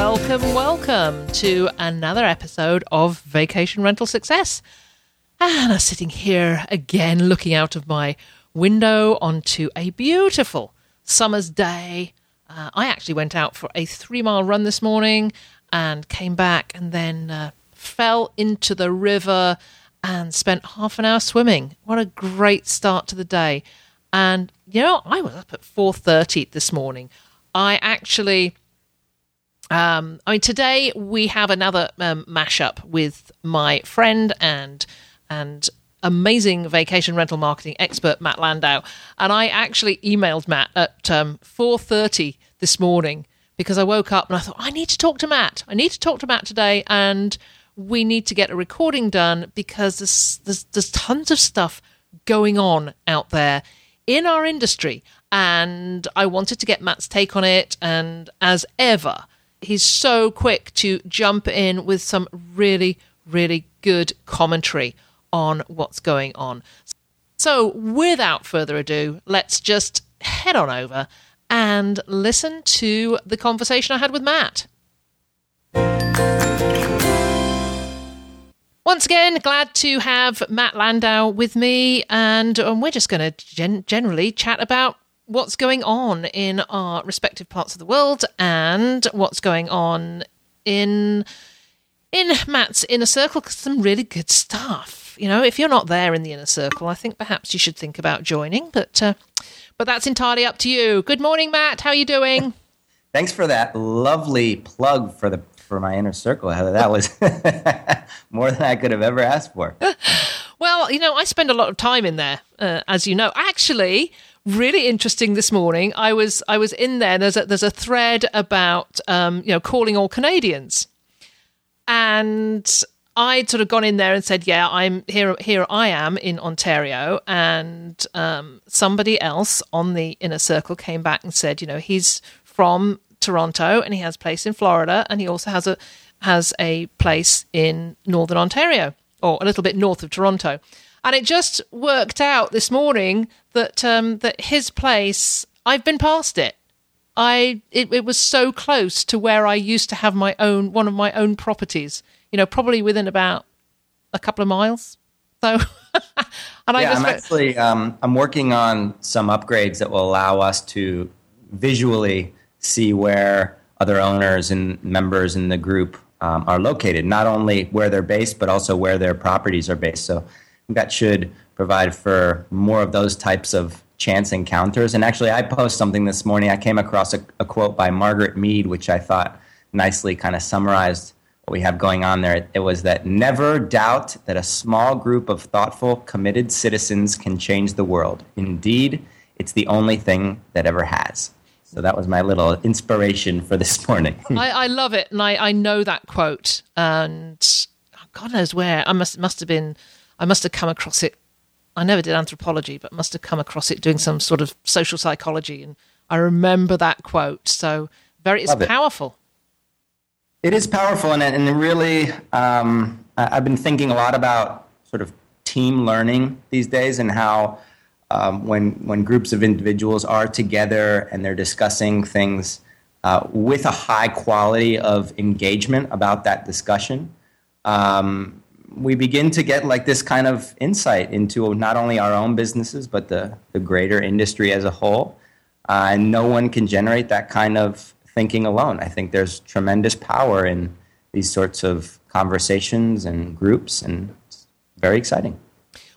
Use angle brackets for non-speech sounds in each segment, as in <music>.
Welcome, welcome to another episode of Vacation Rental Success. And I'm sitting here again looking out of my window onto a beautiful summer's day. Uh, I actually went out for a three mile run this morning and came back and then uh, fell into the river and spent half an hour swimming. What a great start to the day. And you know, I was up at 4:30 this morning. I actually um, I mean, today we have another um, mashup with my friend and and amazing vacation rental marketing expert Matt Landau, and I actually emailed Matt at um, four thirty this morning because I woke up and I thought I need to talk to Matt. I need to talk to Matt today, and we need to get a recording done because there's there's, there's tons of stuff going on out there in our industry, and I wanted to get Matt's take on it. And as ever he's so quick to jump in with some really, really good commentary on what's going on. So, without further ado, let's just head on over and listen to the conversation I had with Matt. Once again, glad to have Matt Landau with me, and um, we're just going to gen- generally chat about what's going on in our respective parts of the world and what's going on in in Matt's inner circle. because Some really good stuff. You know, if you're not there in the inner circle, I think perhaps you should think about joining. But uh, but that's entirely up to you. Good morning, Matt. How are you doing? <laughs> Thanks for that lovely plug for the for my inner circle, Heather. That was <laughs> more than I could have ever asked for. <laughs> well, you know, I spend a lot of time in there, uh, as you know. Actually, really interesting this morning. I was I was in there. There's a, there's a thread about um, you know calling all Canadians, and I'd sort of gone in there and said, "Yeah, I'm here. Here I am in Ontario." And um, somebody else on the inner circle came back and said, "You know, he's from Toronto and he has a place in Florida, and he also has a has a place in Northern Ontario, or a little bit north of Toronto." And it just worked out this morning that um, that his place, I've been past it. I it, it was so close to where I used to have my own one of my own properties. You know, probably within about a couple of miles. So, <laughs> and I yeah, I'm actually um, I'm working on some upgrades that will allow us to visually see where other owners and members in the group um, are located. Not only where they're based, but also where their properties are based. So that should provide for more of those types of chance encounters. And actually, I posted something this morning. I came across a, a quote by Margaret Mead, which I thought nicely kind of summarized what we have going on there. It was that never doubt that a small group of thoughtful, committed citizens can change the world. Indeed, it's the only thing that ever has. So that was my little inspiration for this morning. <laughs> I, I, love it, and I, I know that quote, and God knows where I must must have been I must have come across it. I never did anthropology, but must have come across it doing some sort of social psychology, and I remember that quote. So very, it's powerful. It is powerful, and and really, um, I've been thinking a lot about sort of team learning these days, and how um, when when groups of individuals are together and they're discussing things uh, with a high quality of engagement about that discussion. Um, we begin to get like this kind of insight into not only our own businesses but the, the greater industry as a whole. Uh, and no one can generate that kind of thinking alone. I think there's tremendous power in these sorts of conversations and groups and it's very exciting.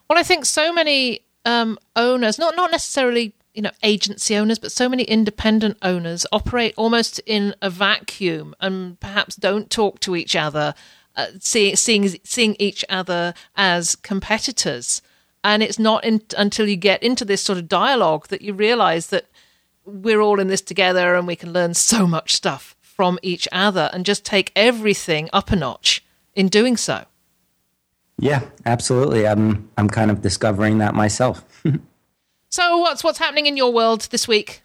Well i think so many um, owners not not necessarily you know agency owners but so many independent owners operate almost in a vacuum and perhaps don't talk to each other uh, see, seeing seeing each other as competitors. And it's not in, until you get into this sort of dialogue that you realize that we're all in this together and we can learn so much stuff from each other and just take everything up a notch in doing so. Yeah, absolutely. I'm I'm kind of discovering that myself. <laughs> so what's what's happening in your world this week?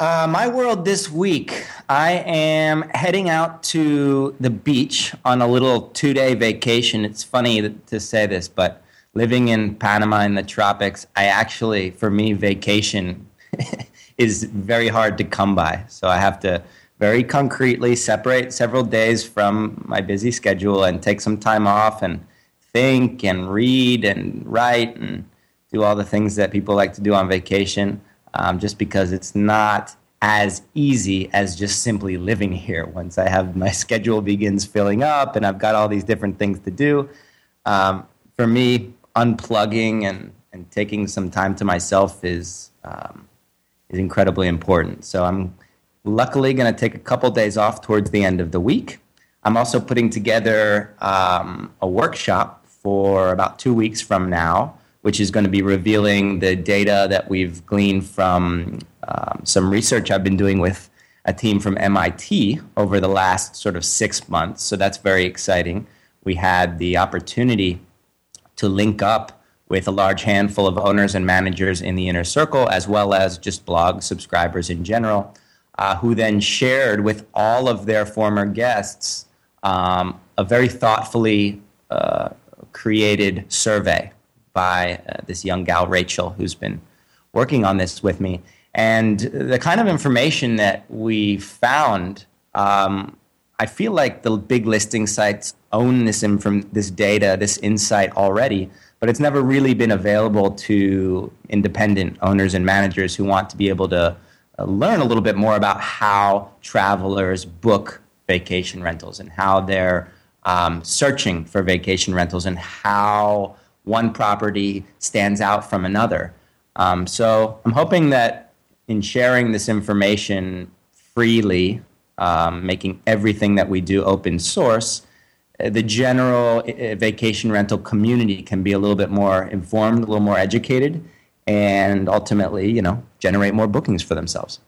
Uh, my world this week, I am heading out to the beach on a little two day vacation. It's funny to say this, but living in Panama in the tropics, I actually, for me, vacation <laughs> is very hard to come by. So I have to very concretely separate several days from my busy schedule and take some time off and think and read and write and do all the things that people like to do on vacation um, just because it's not as easy as just simply living here. Once I have my <laughs> schedule begins filling up and I've got all these different things to do, um, for me, unplugging and, and taking some time to myself is um, is incredibly important. So I'm luckily going to take a couple days off towards the end of the week. I'm also putting together um, a workshop for about two weeks from now which is going to be revealing the data that we've gleaned from um, some research I've been doing with a team from MIT over the last sort of six months. So that's very exciting. We had the opportunity to link up with a large handful of owners and managers in the inner circle, as well as just blog subscribers in general, uh, who then shared with all of their former guests um, a very thoughtfully uh, created survey by uh, this young gal, Rachel, who's been working on this with me. And the kind of information that we found, um, I feel like the big listing sites own this, inf- this data, this insight already, but it's never really been available to independent owners and managers who want to be able to uh, learn a little bit more about how travelers book vacation rentals and how they're um, searching for vacation rentals and how one property stands out from another. Um, so I'm hoping that in sharing this information freely, um, making everything that we do open source, uh, the general uh, vacation rental community can be a little bit more informed, a little more educated, and ultimately, you know, generate more bookings for themselves.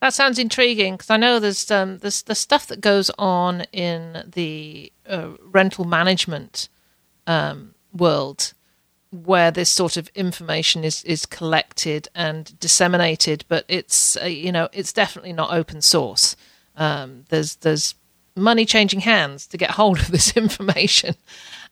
That sounds intriguing because I know there's um, there's the stuff that goes on in the uh, rental management um, world where this sort of information is is collected and disseminated, but it's uh, you know it's definitely not open source. Um, there's there's money changing hands to get hold of this <laughs> information,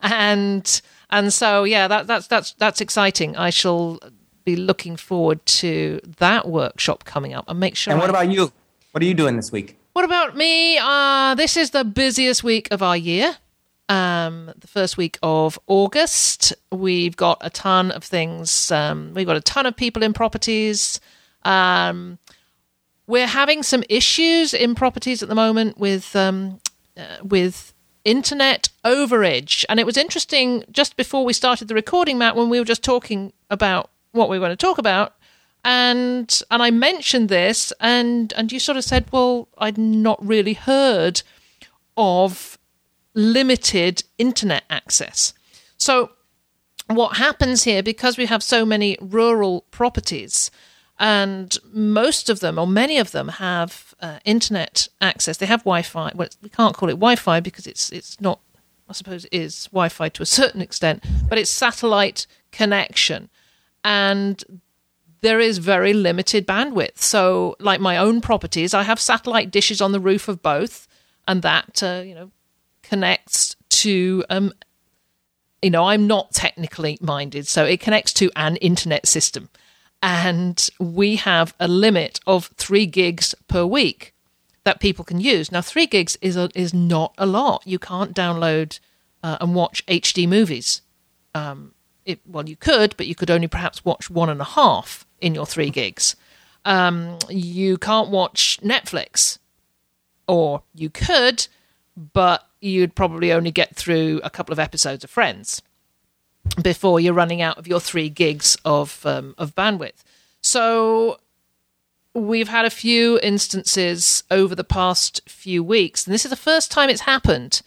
and and so yeah, that that's that's that's exciting. I shall be looking forward to that workshop coming up and make sure. And what I, about you? What are you doing this week? What about me? Uh, this is the busiest week of our year um, the first week of August. We've got a ton of things. Um, we've got a ton of people in properties. Um, we're having some issues in properties at the moment with um, uh, with internet overage, and it was interesting just before we started the recording, Matt, when we were just talking about what we were going to talk about. And and I mentioned this, and and you sort of said, well, I'd not really heard of limited internet access. So, what happens here, because we have so many rural properties, and most of them, or many of them, have uh, internet access. They have Wi-Fi. Well, we can't call it Wi-Fi because it's it's not. I suppose it is Wi-Fi to a certain extent, but it's satellite connection, and there is very limited bandwidth. So, like my own properties, I have satellite dishes on the roof of both, and that uh, you know connects to um, you know, I'm not technically minded, so it connects to an internet system. And we have a limit of three gigs per week that people can use. Now, three gigs is a, is not a lot. You can't download uh, and watch HD movies. Um, it, well, you could, but you could only perhaps watch one and a half in your three gigs. Um, you can't watch Netflix, or you could, but you'd probably only get through a couple of episodes of Friends before you're running out of your three gigs of um, of bandwidth. So we've had a few instances over the past few weeks, and this is the first time it's happened.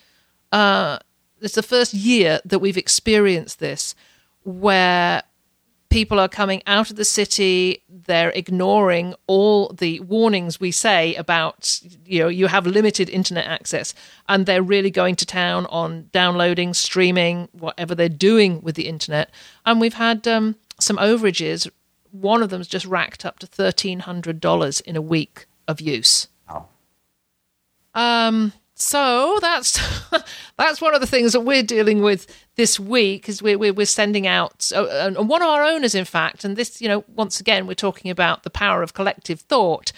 Uh, it's the first year that we've experienced this, where people are coming out of the city. They're ignoring all the warnings we say about, you know, you have limited internet access. And they're really going to town on downloading, streaming, whatever they're doing with the internet. And we've had um, some overages. One of them's just racked up to $1,300 in a week of use. Um, so that's <laughs> that's one of the things that we're dealing with this week is we're, we're, sending out and one of our owners in fact and this you know once again we're talking about the power of collective thought.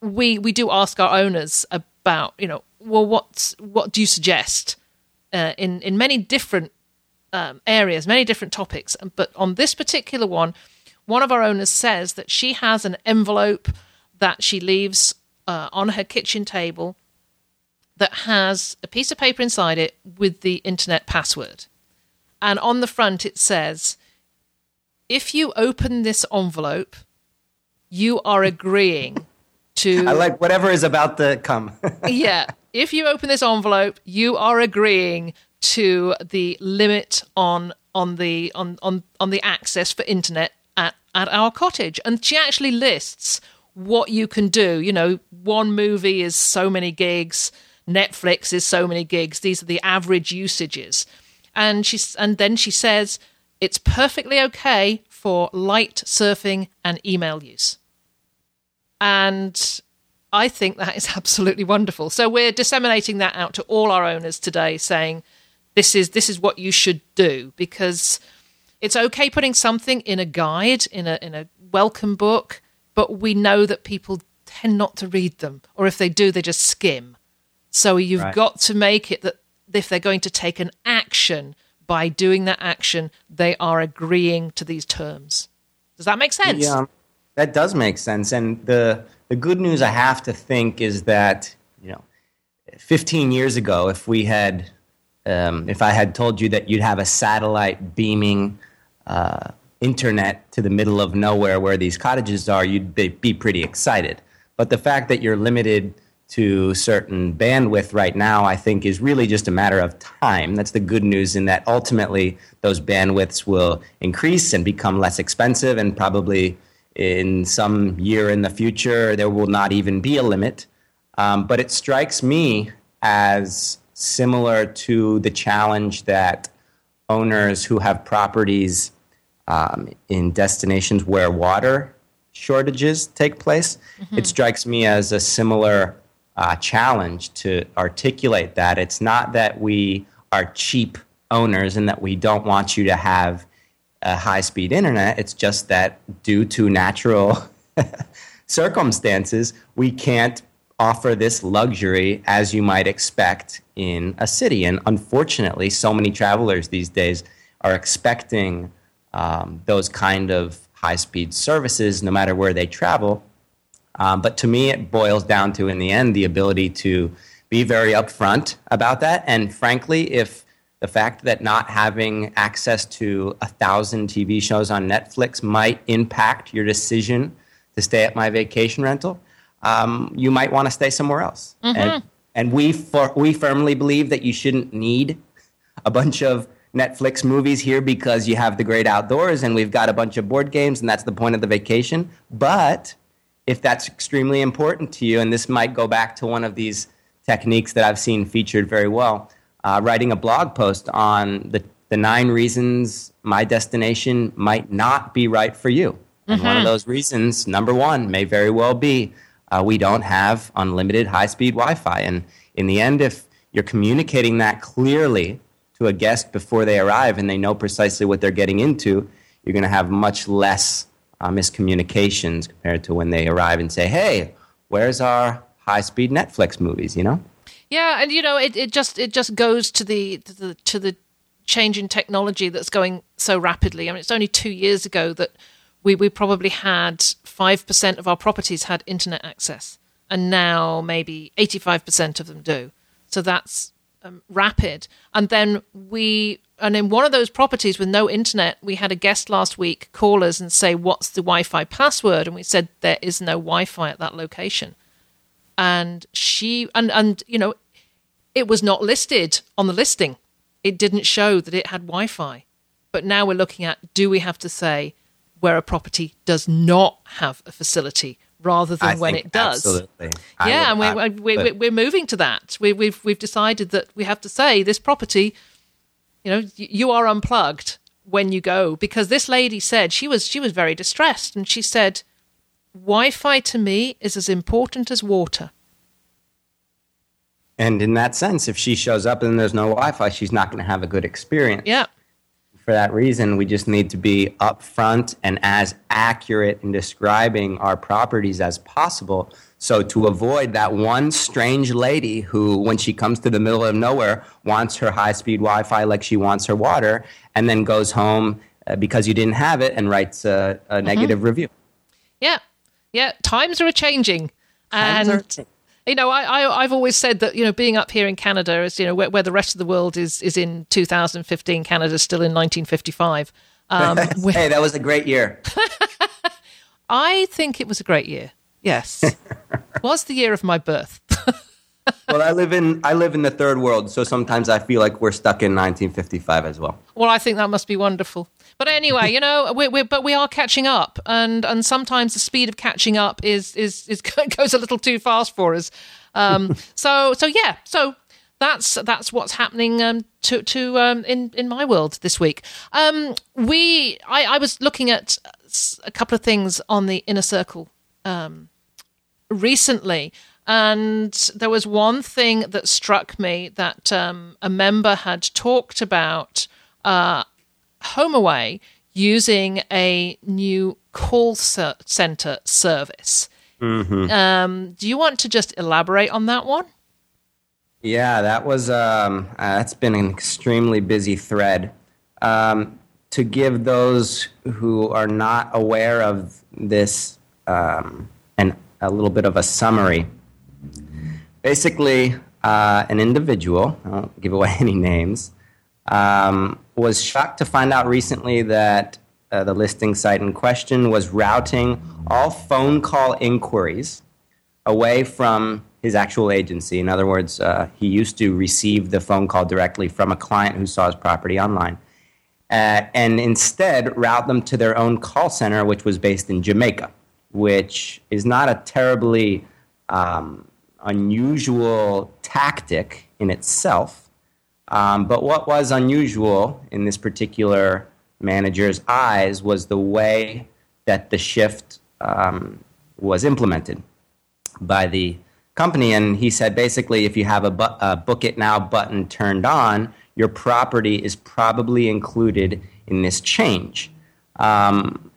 We we do ask our owners about you know well what what do you suggest uh, in in many different um, areas many different topics. But on this particular one one of our owners says that she has an envelope that she leaves uh, on her kitchen table that has a piece of paper inside it with the internet password. And on the front it says, if you open this envelope, you are agreeing to. <laughs> I like whatever is about to come. <laughs> yeah. If you open this envelope, you are agreeing to the limit on on the on on, on the access for internet at, at our cottage. And she actually lists what you can do. You know, one movie is so many gigs Netflix is so many gigs. These are the average usages. And she and then she says it's perfectly okay for light surfing and email use. And I think that is <laughs> absolutely wonderful. So we're disseminating that out to all our owners today saying this is this is what you should do because it's okay putting something in a guide in a in a welcome book, but we know that people tend not to read them or if they do they just skim. So you've right. got to make it that if they're going to take an action, by doing that action, they are agreeing to these terms. Does that make sense? Yeah, that does make sense. And the the good news I have to think is that you know, 15 years ago, if we had, um, if I had told you that you'd have a satellite beaming uh, internet to the middle of nowhere where these cottages are, you'd be, be pretty excited. But the fact that you're limited to certain bandwidth right now, I think is really just a matter of time. That's the good news in that ultimately those bandwidths will increase and become less expensive, and probably in some year in the future, there will not even be a limit. Um, but it strikes me as similar to the challenge that owners who have properties um, in destinations where water shortages take place. Mm-hmm. It strikes me as a similar uh, challenge to articulate that. It's not that we are cheap owners and that we don't want you to have a high speed internet. It's just that due to natural <laughs> circumstances, we can't offer this luxury as you might expect in a city. And unfortunately, so many travelers these days are expecting um, those kind of high speed services no matter where they travel. Um, but to me, it boils down to, in the end, the ability to be very upfront about that. And frankly, if the fact that not having access to a thousand TV shows on Netflix might impact your decision to stay at my vacation rental, um, you might want to stay somewhere else. Mm-hmm. And, and we, for, we firmly believe that you shouldn't need a bunch of Netflix movies here because you have the great outdoors and we've got a bunch of board games and that's the point of the vacation. But if that's extremely important to you, and this might go back to one of these techniques that I've seen featured very well, uh, writing a blog post on the, the nine reasons my destination might not be right for you. And mm-hmm. one of mm-hmm. those reasons, number one, may very well be uh, we don't have unlimited high speed Wi Fi. And in the end, if you're communicating that clearly to a guest before they arrive and they know precisely what they're getting into, you're going to have much less uh, miscommunications compared to when they arrive and say, "Hey, where's our high-speed Netflix movies?" You know. Yeah, and you know, it, it just it just goes to the, to the to the change in technology that's going so rapidly. I mean, it's only two years ago that we we probably had five percent of our properties had internet access, and now maybe eighty five percent of them do. So that's um, rapid. And then we, and in one of those properties with no internet, we had a guest last week call us and say, What's the Wi Fi password? And we said, There is no Wi Fi at that location. And she, and, and, you know, it was not listed on the listing. It didn't show that it had Wi Fi. But now we're looking at do we have to say, where a property does not have a facility rather than I when it does. Absolutely. Yeah, would, and we're, we're, we're, moving to that. We, we've, we've decided that we have to say this property, you know, you are unplugged when you go because this lady said she was she was very distressed and she said Wi-Fi to me is as important as water. And in that sense, if she shows up and there's no Wi-Fi, she's not going to have a good experience. Yeah. For that reason, we just need to be upfront and as accurate in describing our properties as possible. So to avoid that one strange lady who, when she comes to the middle of nowhere, wants her high-speed Wi-Fi like she wants her water, and then goes home uh, because you didn't have it and writes a, a mm-hmm. negative review. Yeah, yeah, times are changing, and are you know, I, I have always said that you know being up here in Canada is you know where, where the rest of the world is is in 2015, Canada's still in 1955. <laughs> Um, hey, that was a great year. <laughs> I think it was a great year. Yes, <laughs> was the year of my birth. <laughs> well, I live in I live in the third world, so sometimes I feel like we're stuck in 1955 as well. Well, I think that must be wonderful. But anyway, you know, we, we, but we are catching up, and and sometimes the speed of catching up is is is <laughs> goes a little too fast for us. Um, so so yeah, so that's that's what's happening um, to to um, in in my world this week. Um, we I, I was looking at a couple of things on the inner circle um, recently. And there was one thing that struck me that um, a member had talked about uh, HomeAway using a new call center service. Mm-hmm. Um, do you want to just elaborate on that one? Yeah, that was um, uh, that's been an extremely busy thread. Um, to give those who are not aware of this um, an, a little bit of a summary. Basically, uh, an individual, I won't give away <laughs> any names, um, was shocked to find out recently that uh, the listing site in question was routing all phone call inquiries away from his actual agency. In other words, uh, he used to receive the phone call directly from a client who saw his property online. Uh, and instead route them to their own call center, which was based in Jamaica, which is not a terribly um, unusual tactic in itself. Um, but what was unusual in this particular manager's eyes was the way that the shift um, was implemented by the company. And he said basically, if you have a, bu- a book it now button turned on, your property is probably included in this change. Um,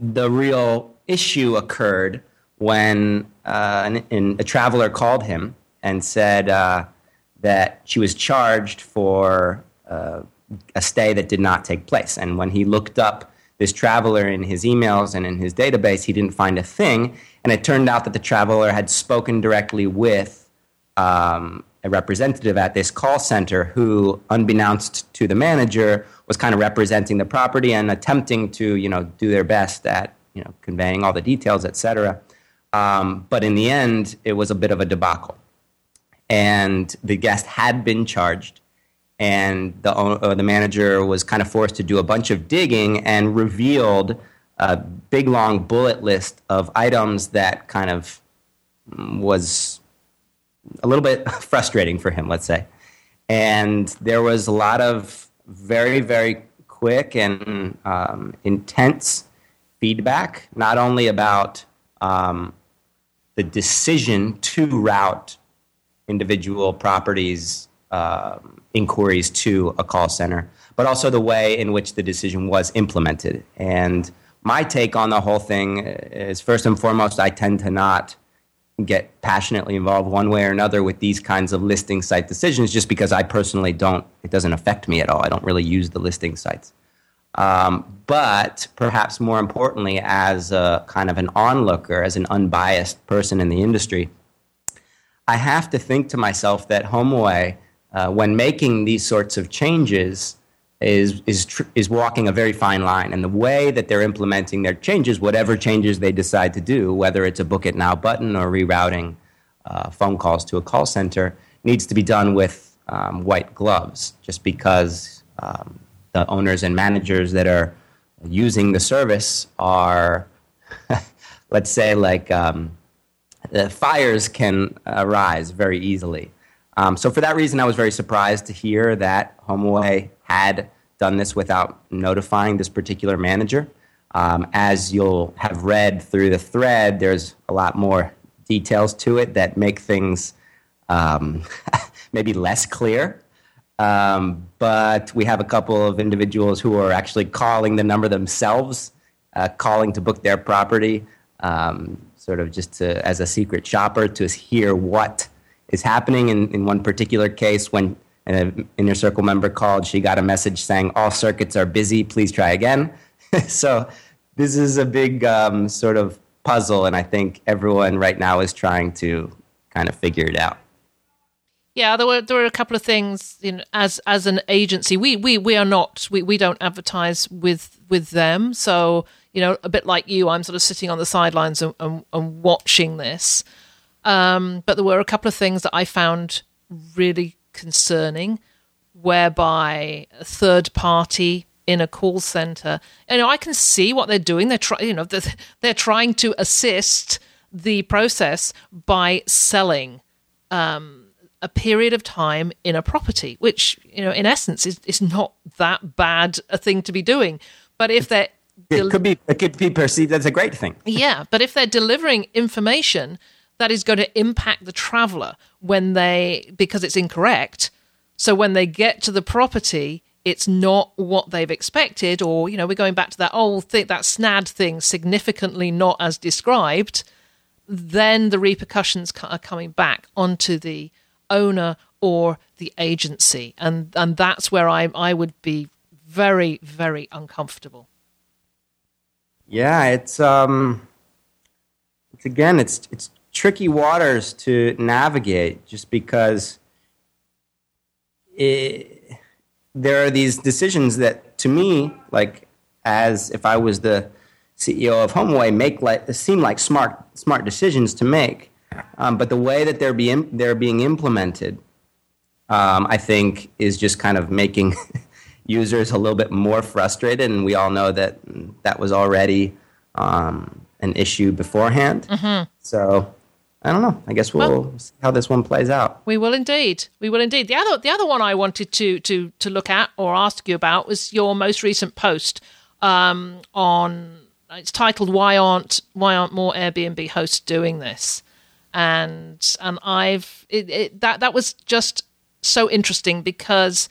the real issue occurred when uh, an, an, a traveler called him and said, uh, that she was charged for uh, a stay that did not take place. And when he looked up this traveler in his emails and in his database, he didn't find a thing. And it turned out that the traveler had spoken directly with um, a representative at this call center who, unbeknownst to the manager, was kind of representing the property and attempting to, you know, do their best at, you know, conveying all the details, et cetera. Um, but in the end, it was a bit of a debacle and the guest had been charged and the, uh, the manager was kind of forced to do a bunch of digging and revealed a big long bullet list of items that kind of was a little bit <laughs> frustrating for him let's say and there was a lot of very very quick and um, intense feedback not only about um, the decision to route individual properties uh, inquiries to a call center, but also the way in which the decision was implemented. And my take on the whole thing is first and foremost, I tend to not get passionately involved one way or another with these kinds of listing site decisions just because I personally don't, it doesn't affect me at all. I don't really use the listing sites. Um, but perhaps more importantly, as a kind of an onlooker, as an unbiased person in the industry, I have to think to myself that HomeAway, uh, when making these sorts of changes, is is tr- is walking a very fine line, and the way that they're implementing their changes, whatever changes they decide to do, whether it's a book it now button or rerouting uh, phone calls to a call center, needs to be done with um, white gloves. Just because um, the owners and managers that are using the service are, <laughs> let's say, like um, the fires can arise very easily. Um, so for that reason, I was very surprised to hear that HomeAway had done this without notifying this particular manager. Um, as you'll have read through the thread, there's a lot more details to it that make things um, <laughs> maybe less clear. Um, but we have a couple of individuals who are actually calling the number themselves, uh, calling to book their property, um, sort of just to, as a secret shopper to hear what is happening. In, in one particular case, when an inner circle member called, she got a message saying, All circuits are busy, please try again. <laughs> so this is a big um, sort of puzzle, and I think everyone right now is trying to kind of figure it out. Yeah, there were there were a couple of things. You know, as as an agency, we we we are not we, we don't advertise with with them. So you know, a bit like you, I'm sort of sitting on the sidelines and, and, and watching this. Um, but there were a couple of things that I found really concerning, whereby a third party in a call center, you know, I can see what they're doing. They're trying, you know, they're, they're trying to assist the process by selling. Um, a period of time in a property, which, you know, in essence is, is not that bad a thing to be doing. But if they're it could be it could be perceived as a great thing. yeah, but if they're delivering information that is going to impact the traveler when they because it's incorrect, so when they get to the property, it's not what they've expected, or you know, we're going back to that old thing, that SNAD thing, significantly not as described. Then the repercussions are coming back onto the owner or the agency, and and that's where I I would be very very uncomfortable. Yeah, it's um, it's again, it's it's tricky waters to navigate, just because it, there are these decisions that, to me, like as if I was the CEO of HomeAway, make like seem like smart smart decisions to make um, but the way that they're being they're being implemented, um, I think, is just kind of making <laughs> users a little bit more frustrated. And we all know that that was already um, an issue beforehand. Mm-hmm. So I don't know. I guess we'll, well, see how this one plays out. We will indeed. We will indeed. The other the other one I wanted to to to look at or ask you about was your most recent post um, on. It's titled "Why aren't Why aren't more Airbnb hosts doing this?" and and I've it, it, that that was just so interesting because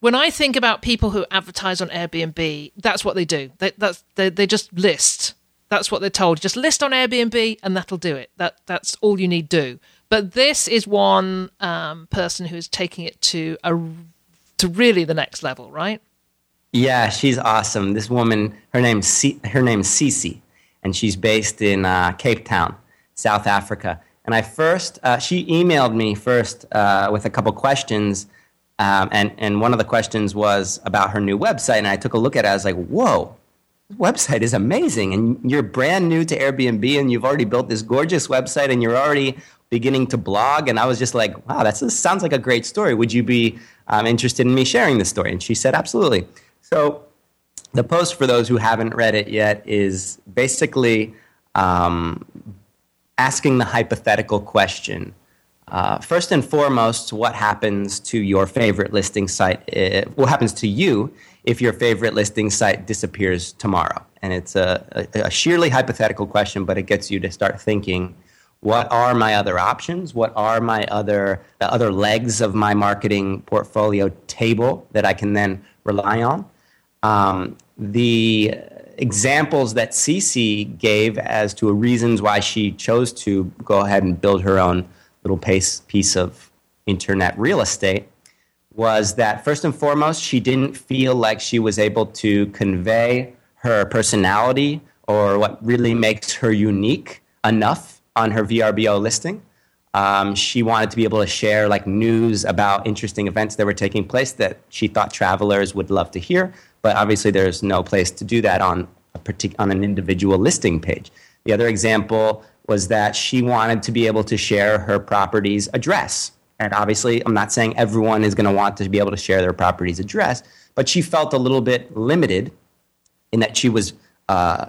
when I think about people who advertise on Airbnb, that's what they do. They, that's they, they just list. That's what they're told. Just list on Airbnb, and that'll do it. That that's all you need do. But this is one um, person who's taking it to a to really the next level, right? Yeah, she's awesome. This woman, her name's C- her name's Cece, and she's based in uh, Cape Town. South Africa. And I first, uh, she emailed me first uh, with a couple questions. Um, and, and one of the questions was about her new website. And I took a look at it. I was like, whoa, website is amazing. And you're brand new to Airbnb and you've already built this gorgeous website and you're already beginning to blog. And I was just like, wow, that sounds like a great story. Would you be um, interested in me sharing this story? And she said, absolutely. So the post, for those who haven't read it yet, is basically um, asking the hypothetical question. Uh, first and foremost, what happens to your favorite listing site? What happens to you if your favorite listing site disappears tomorrow? And it's a, a, a sheerly hypothetical question, but it gets you to start thinking what are my other options? What are my other, the other legs of my marketing portfolio table that I can then rely on? Um, the examples that Cece gave as to reasons why she chose to go ahead and build her own little piece, of internet real estate was that first and foremost, she didn't feel like she was able to convey her personality or what really makes her unique enough on her VRBO listing. Um, she wanted to be able to share like news about interesting events that were taking place that she thought travelers would love to hear, but obviously there's no place to do that on a partic- on an individual listing page. The other example was that she wanted to be able to share her property's address. And obviously, I'm not saying everyone is going to want to be able to share their property's address, but she felt a little bit limited in that she was uh,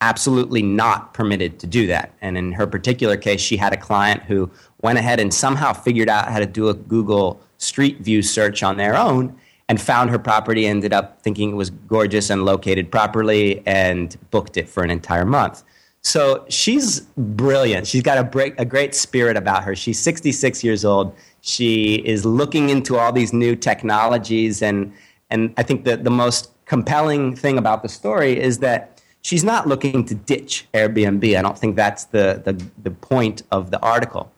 absolutely not permitted to do that. And in her particular case, she had a client who went ahead and somehow figured out how to do a Google Street View search on their own and found her property, ended up thinking it was gorgeous and located properly, and booked it for an entire month. So she's brilliant. She's got a, break, a great spirit about her. She's 66 years old. She is looking into all these new technologies. And, and I think that the most compelling thing about the story is that she's not looking to ditch Airbnb. I don't think that's the, the, the point of the article.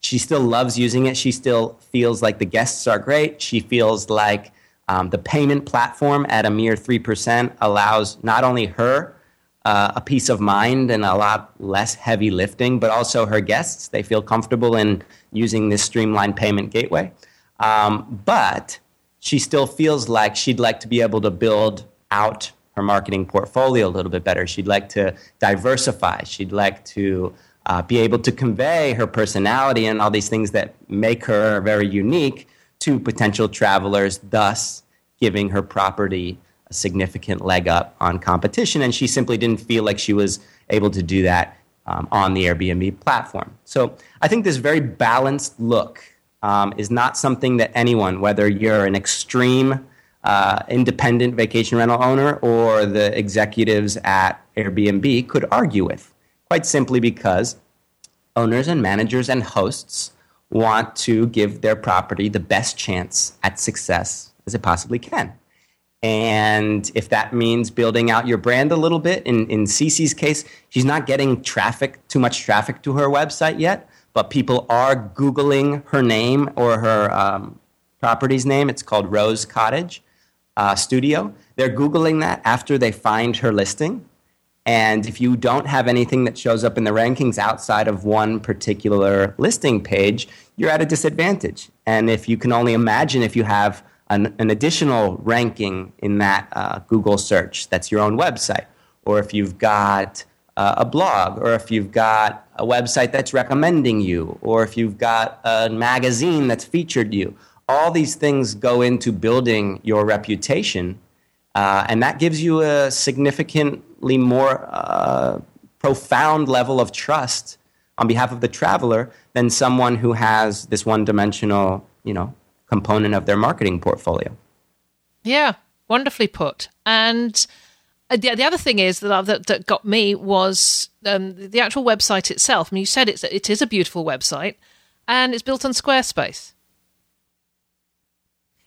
She still loves using it. She still feels like the guests are great. She feels like um, the payment platform at a mere 3% allows not only her uh, a peace of mind and a lot less heavy lifting, but also her guests. They feel comfortable in using this streamlined payment gateway. Um, but she still feels like she'd like to be able to build out her marketing portfolio a little bit better. She'd like to diversify. She'd like to uh, be able to convey her personality and all these things that make her very unique to potential travelers, thus giving her property significant leg up on competition. And she simply didn't feel like she was able to do that um, on the Airbnb platform. So I think this very balanced look um, is not something that anyone, whether you're an extreme uh, independent vacation rental owner or the executives at Airbnb, could argue with. Quite simply because owners and managers and hosts want to give their property the best chance at success as it possibly can. And if that means building out your brand a little bit, in, in Cece's case, she's not getting traffic, too much traffic to her website yet, but people are Googling her name or her um, property's name. It's called Rose Cottage uh, Studio. They're Googling that after they find her listing. And if you don't have anything that shows up in the rankings outside of one particular listing page, you're at a disadvantage. And if you can only imagine if you have an, an additional ranking in that uh, Google search that's your own website, or if you've got uh, a blog, or if you've got a website that's recommending you, or if you've got a magazine that's featured you. All these things go into building your reputation, uh, and that gives you a significantly more uh, profound level of trust on behalf of the traveler than someone who has this one-dimensional, you know, component of their marketing portfolio. Yeah, wonderfully put. And uh, the, the other thing is that, that, that got me was um, the actual website itself. I mean, you said it's, it is a beautiful website and it's built on Squarespace.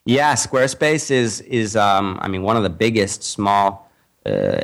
Yeah, Squarespace is is um, I mean one of the biggest small, uh,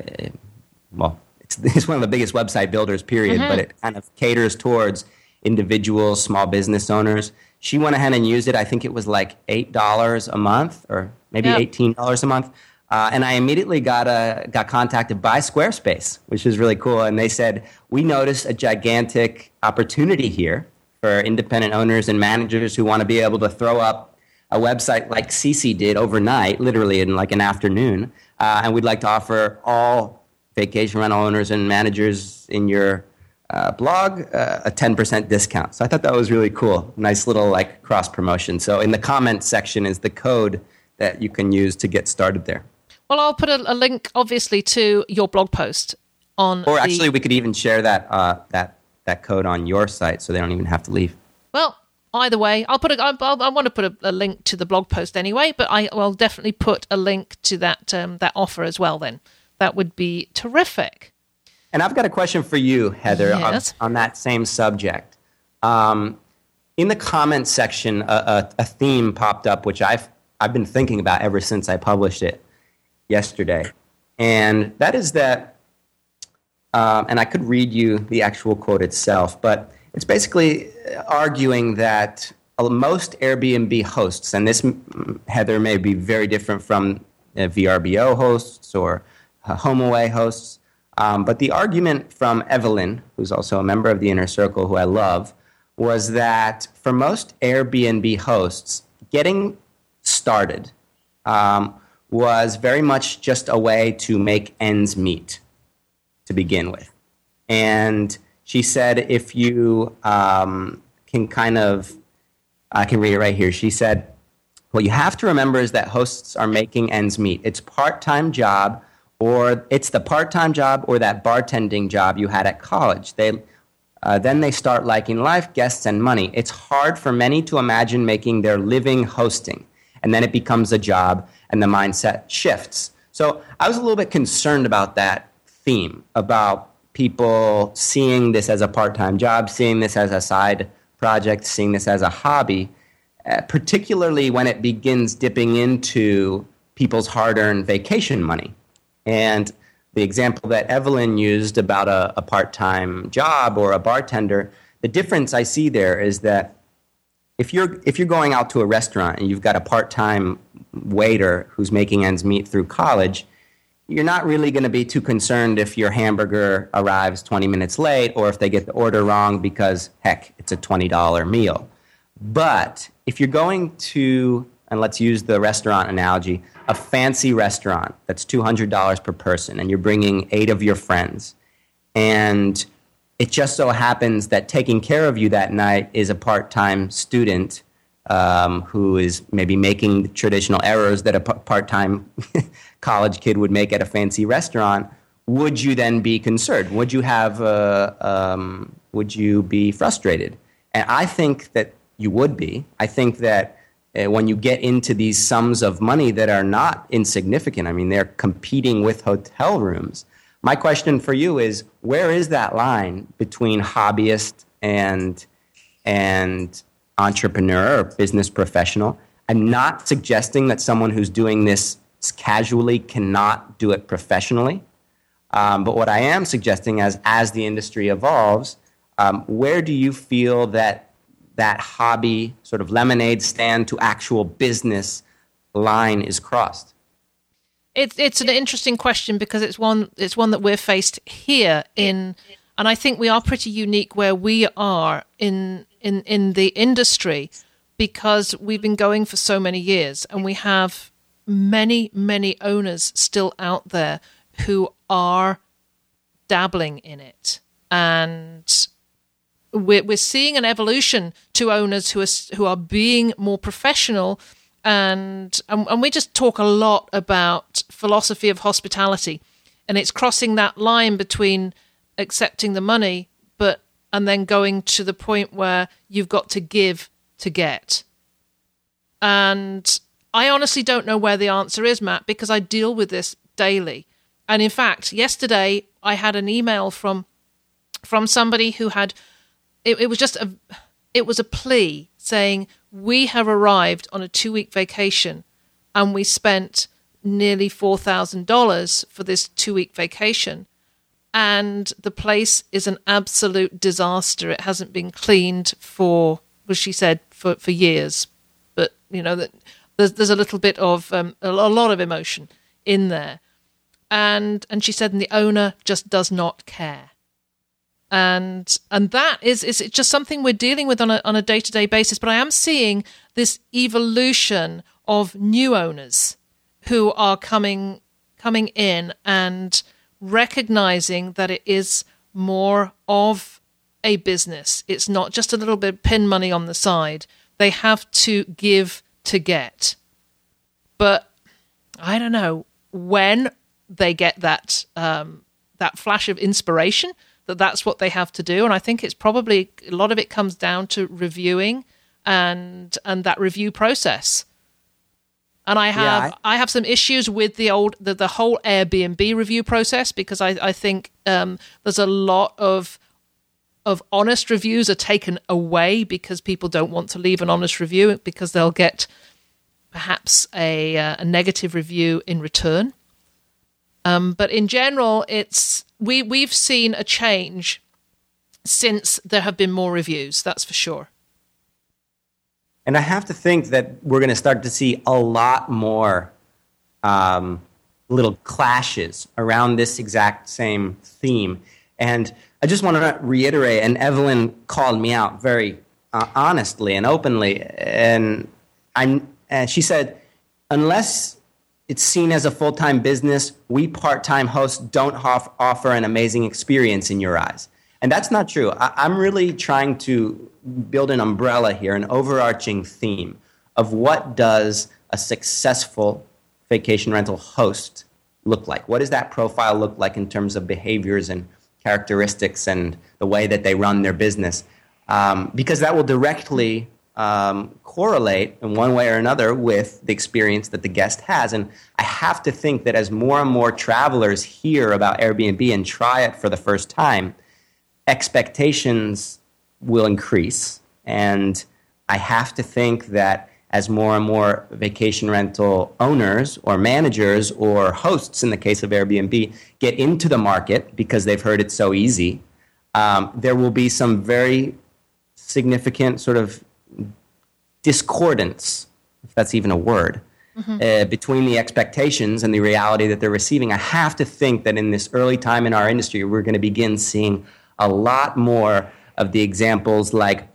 well, it's, <laughs> it's, one of the biggest website builders. Period. Mm-hmm. But it kind of caters towards individuals, small business owners. She went ahead and used it. I think it was like eight dollars a month, or maybe eighteen dollars a month. Uh, and I immediately got a, got contacted by Squarespace, which is really cool. And they said we noticed a gigantic opportunity here for independent owners and managers who want to be able to throw up a website like Cece did overnight, literally in like an afternoon. Uh, and we'd like to offer all vacation rental owners and managers in your uh, blog uh, a 10% discount. So I thought that was really cool. Nice little like cross promotion. So in the comments section is the code that you can use to get started there. Well, I'll put a, a link obviously to your blog post on. Or actually, we could even share that uh, that that code on your site, so they don't even have to leave. Well, either way, I'll put a. I want to put a, a, link to the blog post anyway, but I will definitely put a link to that um, that offer as well. Then that would be terrific. And I've got a question for you, Heather, yes. on, on, that same subject. Um, in the comments section, a, a, a, theme popped up, which I've, I've been thinking about ever since I published it yesterday. And that is that, um, and I could read you the actual quote itself, but it's basically arguing that most Airbnb hosts, and this, Heather, may be very different from uh, VRBO hosts or uh, HomeAway hosts, um, but the argument from Evelyn, who's also a member of the inner circle, who I love, was that for most Airbnb hosts, getting started um, was very much just a way to make ends meet to begin with. And she said, if you um, can kind of, I can read it right here. She said, what you have to remember is that hosts are making ends meet. It's part time job or it's the part time job or that bartending job you had at college. They, uh, then they start liking life, guests, and money. It's hard for many to imagine making their living hosting. And then it becomes a job and the mindset shifts. So I was a little bit concerned about that theme, about people seeing this as a part time job, seeing this as a side project, seeing this as a hobby, uh, particularly when it begins dipping into people's hard earned vacation money. And the example that Evelyn used about a, a part time job or a bartender, the difference I see there is that if you're, if you're going out to a restaurant and you've got a part time waiter who's making ends meet through college, you're not really going to be too concerned if your hamburger arrives 20 minutes late or if they get the order wrong because, heck, it's a $20 meal. But if you're going to, and let's use the restaurant analogy, a fancy restaurant that's $200 per person and you're bringing eight of your friends. And it just so happens that taking care of you that night is a part-time student um, who is maybe making the traditional errors that a p- part-time <laughs> college kid would make at a fancy restaurant. Would you then be concerned? Would you have uh, um, would you be frustrated? And i think that you would be. I think that uh, when you get into these sums of money that are not insignificant. I mean, they're competing with hotel rooms. My question for you is where is that line between hobbyist and, and entrepreneur or business professional? I'm not suggesting that someone who's doing this casually cannot do it professionally. Um, but what I am suggesting is as the industry evolves, um, where do you feel that that hobby, sort of lemonade stand to actual business line is crossed? It's it's an interesting question because it's one it's one that we're faced here in, and I think we are pretty unique where we are in in in the industry because we've been going for so many years and we have many many owners still out there who are dabbling in it and we're, we're seeing an evolution to owners who are who are being more professional and, and and we just talk a lot about philosophy of hospitality and it's crossing that line between accepting the money but and then going to the point where you've got to give to get. And i honestly don't know where the answer is matt because i deal with this daily. And in fact yesterday i had an email from from somebody who had it, it was just a it was a plea saying we have arrived on a two week vacation and we spent nearly four thousand dollars for this two week vacation. And the place is an absolute disaster. It hasn't been cleaned for as she said for, for years. But you know that there's, there's a little bit of um, a lot of emotion in there. And and she said and the owner just does not care and and that is is just something we're dealing with on a on a day to day basis. But I am seeing this evolution of new owners who are coming coming in and recognizing that it is more of a business. It's not just a little bit of pin money on the side. They have to give to get. But I don't know when they get that um, that flash of inspiration that that's what they have to do. And I think it's probably a lot of it comes down to reviewing and and that review process. And I have yeah, I, have some issues with the old the, the whole Airbnb review process because I, I think um, there's a lot of of honest reviews are taken away because people don't want to leave an honest review because they'll get perhaps a, uh, a negative review in return. Um, but in general, it's we we've seen a change since there have been more reviews. That's for sure. And I have to think that we're going to start to see a lot more um, little clashes around this exact same theme. And I just want to reiterate, and Evelyn called me out very uh, honestly and openly, and I, and she said, unless it's seen as a full time business. We part time hosts don't off- offer an amazing experience in your eyes. And that's not true. I- am really trying to build an umbrella here, an overarching theme of what does a successful vacation rental host look like? What does that profile look like in terms of behaviors and characteristics and the way that they run their business? Um, because that will directly um, correlate in one way or another with the experience that the guest has. And I have to think that as more and more travelers hear about Airbnb and try it for the first time, expectations will increase. And I have to think that as more and more vacation rental owners or managers or hosts, in the case of Airbnb, get into the market because they've heard it's so easy, um, there will be some very significant sort of discordance, if that's even a word, mm-hmm. uh, between the expectations and the reality that they're receiving. I have to think that in this early time in our industry, we're going to begin seeing a lot more of the examples like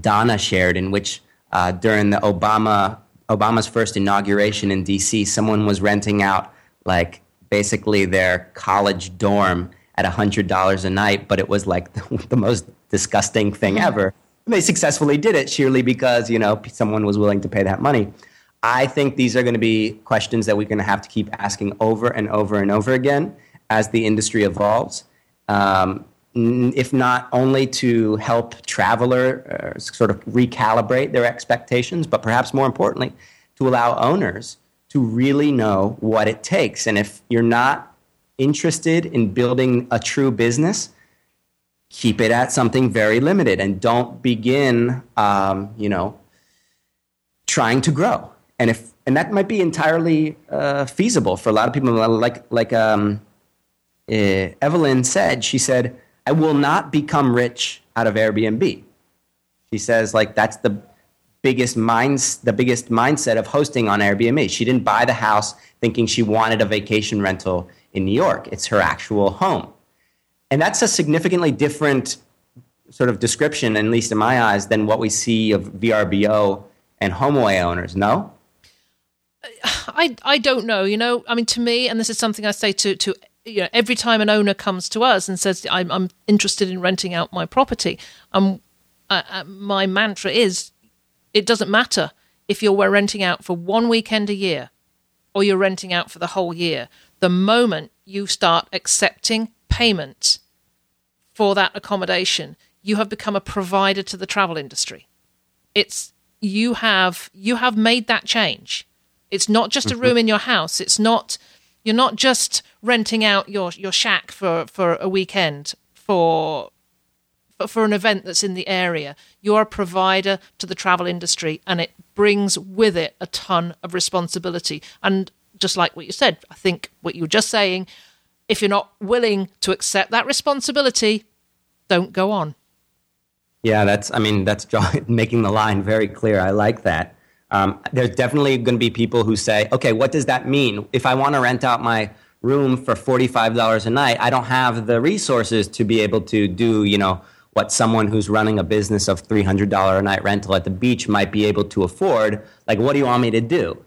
Donna shared, in which uh, during the Obama Obama's first inauguration in D.C., someone was renting out like basically their college dorm at hundred dollars a night, but it was like the, <laughs> the most disgusting thing mm-hmm. ever. They successfully did it sheerly because you know someone was willing to pay that money. I think these are going to be questions that we're going to have to keep asking over and over and over again as the industry evolves. Um, if not only to help traveler uh, sort of recalibrate their expectations, but perhaps more importantly, to allow owners to really know what it takes. And if you're not interested in building a true business, keep it at something very limited and don't begin, um, you know, trying to grow. And if and that might be entirely uh, feasible for a lot of people. Like like um, uh, Evelyn said, she said I will not become rich out of Airbnb. She says like that's the biggest minds the biggest mindset of hosting on Airbnb. She didn't buy the house thinking she wanted a vacation rental in New York. It's her actual home. And that's a significantly different sort of description, at least in my eyes, than what we see of VRBO and HomeAway owners. No? I, I don't know. You know, I mean, to me, and this is something I say to, to you know, every time an owner comes to us and says, I'm, I'm interested in renting out my property, um, uh, uh, my mantra is it doesn't matter if you're renting out for one weekend a year or you're renting out for the whole year. The moment you start accepting payment for that accommodation, you have become a provider to the travel industry. It's you have you have made that change. It's not just a mm-hmm. room in your house. It's not you're not just renting out your, your shack for, for a weekend for, for for an event that's in the area. You're a provider to the travel industry, and it brings with it a ton of responsibility. And just like what you said, I think what you were just saying, if you're not willing to accept that responsibility, don't go on. Yeah, that's. I mean, that's <laughs> making the line very clear. I like that. Um, there's definitely going to be people who say, okay, what does that mean? If I want to rent out my room for $45 a night, I don't have the resources to be able to do, you know, what someone who's running a business of $300 a night rental at the beach might be able to afford. Like, what do you want me to do?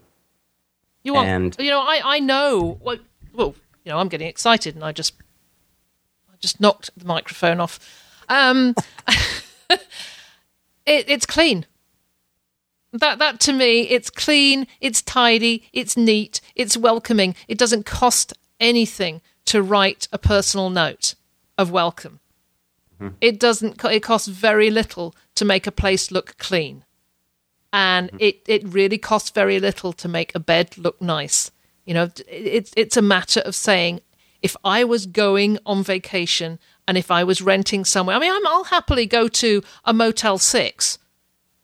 You want, and, you know, I, I know, well, well, you know, I'm getting excited and I just, I just knocked the microphone off. Um, <laughs> it, it's clean that that to me it's clean it's tidy it's neat it's welcoming it doesn't cost anything to write a personal note of welcome mm-hmm. it doesn't it costs very little to make a place look clean and mm-hmm. it it really costs very little to make a bed look nice you know it's it's a matter of saying if i was going on vacation and if i was renting somewhere i mean i will happily go to a motel 6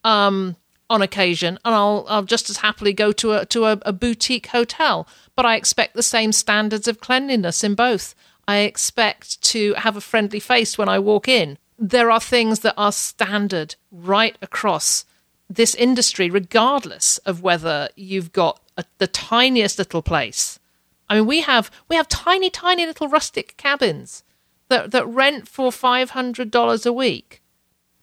um on occasion, and I'll, I'll just as happily go to a to a, a boutique hotel. But I expect the same standards of cleanliness in both. I expect to have a friendly face when I walk in. There are things that are standard right across this industry, regardless of whether you've got a, the tiniest little place. I mean, we have we have tiny, tiny little rustic cabins that that rent for five hundred dollars a week,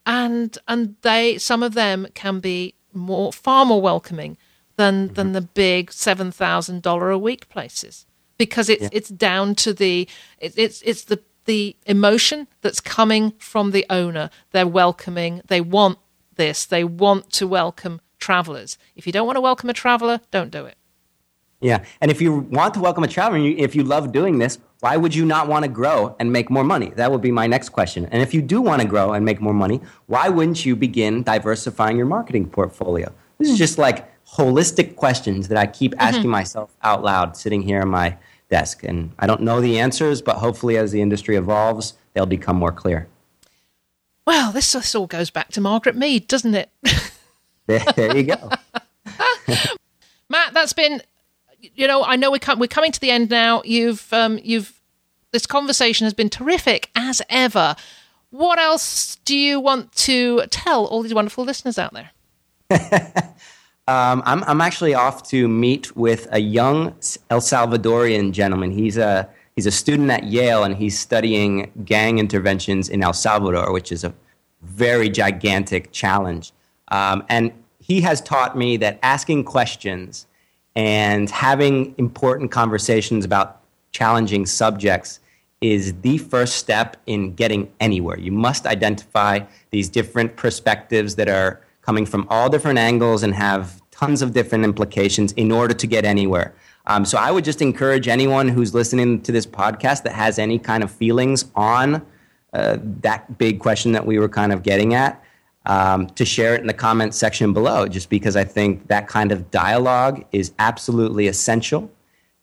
and and they some of them can be more far more welcoming than mm-hmm. than the big seven thousand dollar a week places because it's yeah. it's down to the it, it's it's the the emotion that's coming from the owner. They're welcoming. They want this. They want to welcome travelers. If you don't want to welcome a traveler, don't do it. Yeah. And if you want to welcome a traveler, if you love doing this, why would you not want to grow and make more money? That would be my next question. And if you do want to grow and make more money, why wouldn't you begin diversifying your marketing portfolio? This is just like holistic questions that I keep mm-hmm. asking mm-hmm. myself out loud sitting here on my desk. And I don't know the answers, but hopefully as the industry evolves, they'll become more clear. Well, this, this all goes back to Margaret Mead, doesn't it? <laughs> there you go. <laughs> Matt, that's been you know, I know we come, we're coming to the end now. You've um, you've this conversation has been terrific as ever. What else do you want to tell all these wonderful listeners out there? <laughs> um, I'm I'm actually off to meet with a young El Salvadorian gentleman. He's a he's a student at Yale and he's studying gang interventions in El Salvador, which is a very gigantic challenge. Um, and he has taught me that asking questions and having important conversations about challenging subjects is the first step in getting anywhere. You must identify these different perspectives that are coming from all different angles and have tons of different implications in order to get anywhere. Um, so I would just encourage anyone who's listening to this podcast that has any kind of feelings on uh, that big question that we were kind of getting at um, to share it in the comments section below, just because I think that kind of dialogue is absolutely essential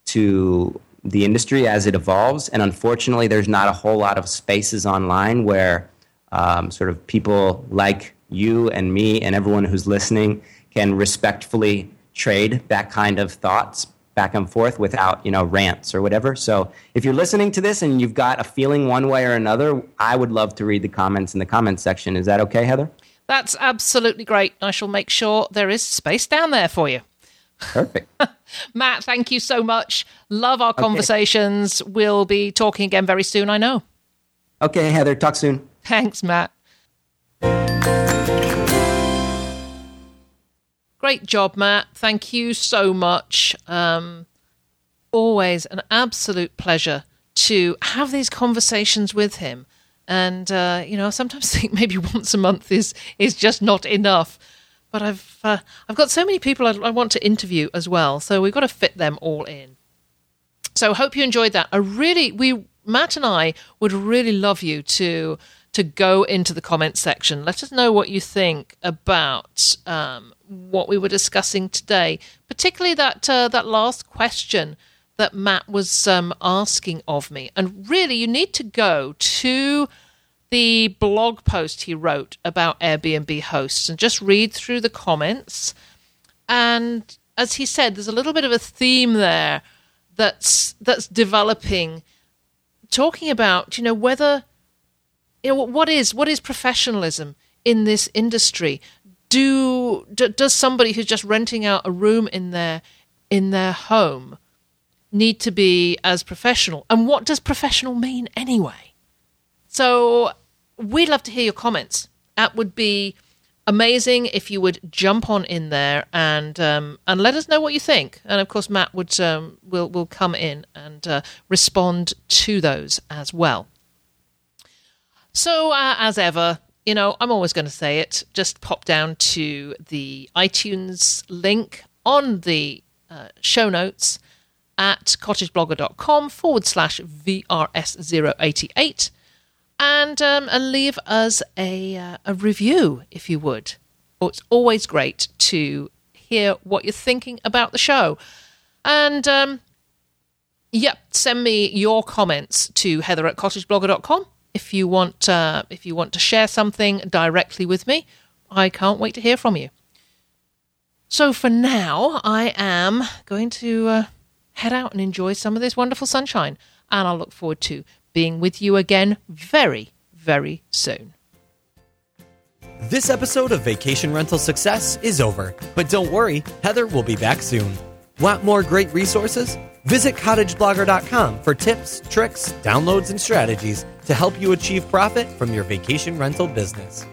to the industry as it evolves. And unfortunately, there's not a whole lot of spaces online where um, sort of people like you and me and everyone who's listening can respectfully trade that kind of thoughts back and forth without you know rants or whatever. So if you're listening to this and you've got a feeling one way or another i would love to read the comments in the comments section. Is that okay heather that's absolutely great. I shall make sure there is space down there for you. Perfect. <laughs> Matt, thank you so much. Love our okay. conversations. We'll be talking again very soon, I know. Okay, Heather, talk soon. Thanks, Matt. Great job, Matt. Thank you so much. Um, always an absolute pleasure to have these conversations with him and uh, you know sometimes <laughs> think maybe once a month is is just not enough. But I've uh, I've got so many people I, I want to interview as well, so we've got to fit them all in. So hope you enjoyed that. I really we Matt and I would really love you to to go into the comments section. Let us know what you think about um, what we were discussing today, particularly that uh, that last question that Matt was um, asking of me. And really, you need to go to the blog post he wrote about Airbnb hosts and just read through the comments. And as he said, there's a little bit of a theme there that's that's developing, talking about you know whether you know what is what is professionalism in this industry. Do, do does somebody who's just renting out a room in their in their home need to be as professional. And what does professional mean anyway? So we'd love to hear your comments. That would be amazing if you would jump on in there and um, and let us know what you think. And of course, Matt would um, will will come in and uh, respond to those as well. So uh, as ever, you know, I'm always going to say it. Just pop down to the iTunes link on the uh, show notes at cottageblogger.com forward slash VRS088 and, um, and leave us a, uh, a review if you would. It's always great to hear what you're thinking about the show. And um, yep, send me your comments to heather at cottageblogger.com if you want uh, if you want to share something directly with me. I can't wait to hear from you. So for now, I am going to uh, head out and enjoy some of this wonderful sunshine. And I'll look forward to being with you again very, very soon. This episode of Vacation Rental Success is over, but don't worry, Heather will be back soon. Want more great resources? Visit cottageblogger.com for tips, tricks, downloads, and strategies to help you achieve profit from your vacation rental business.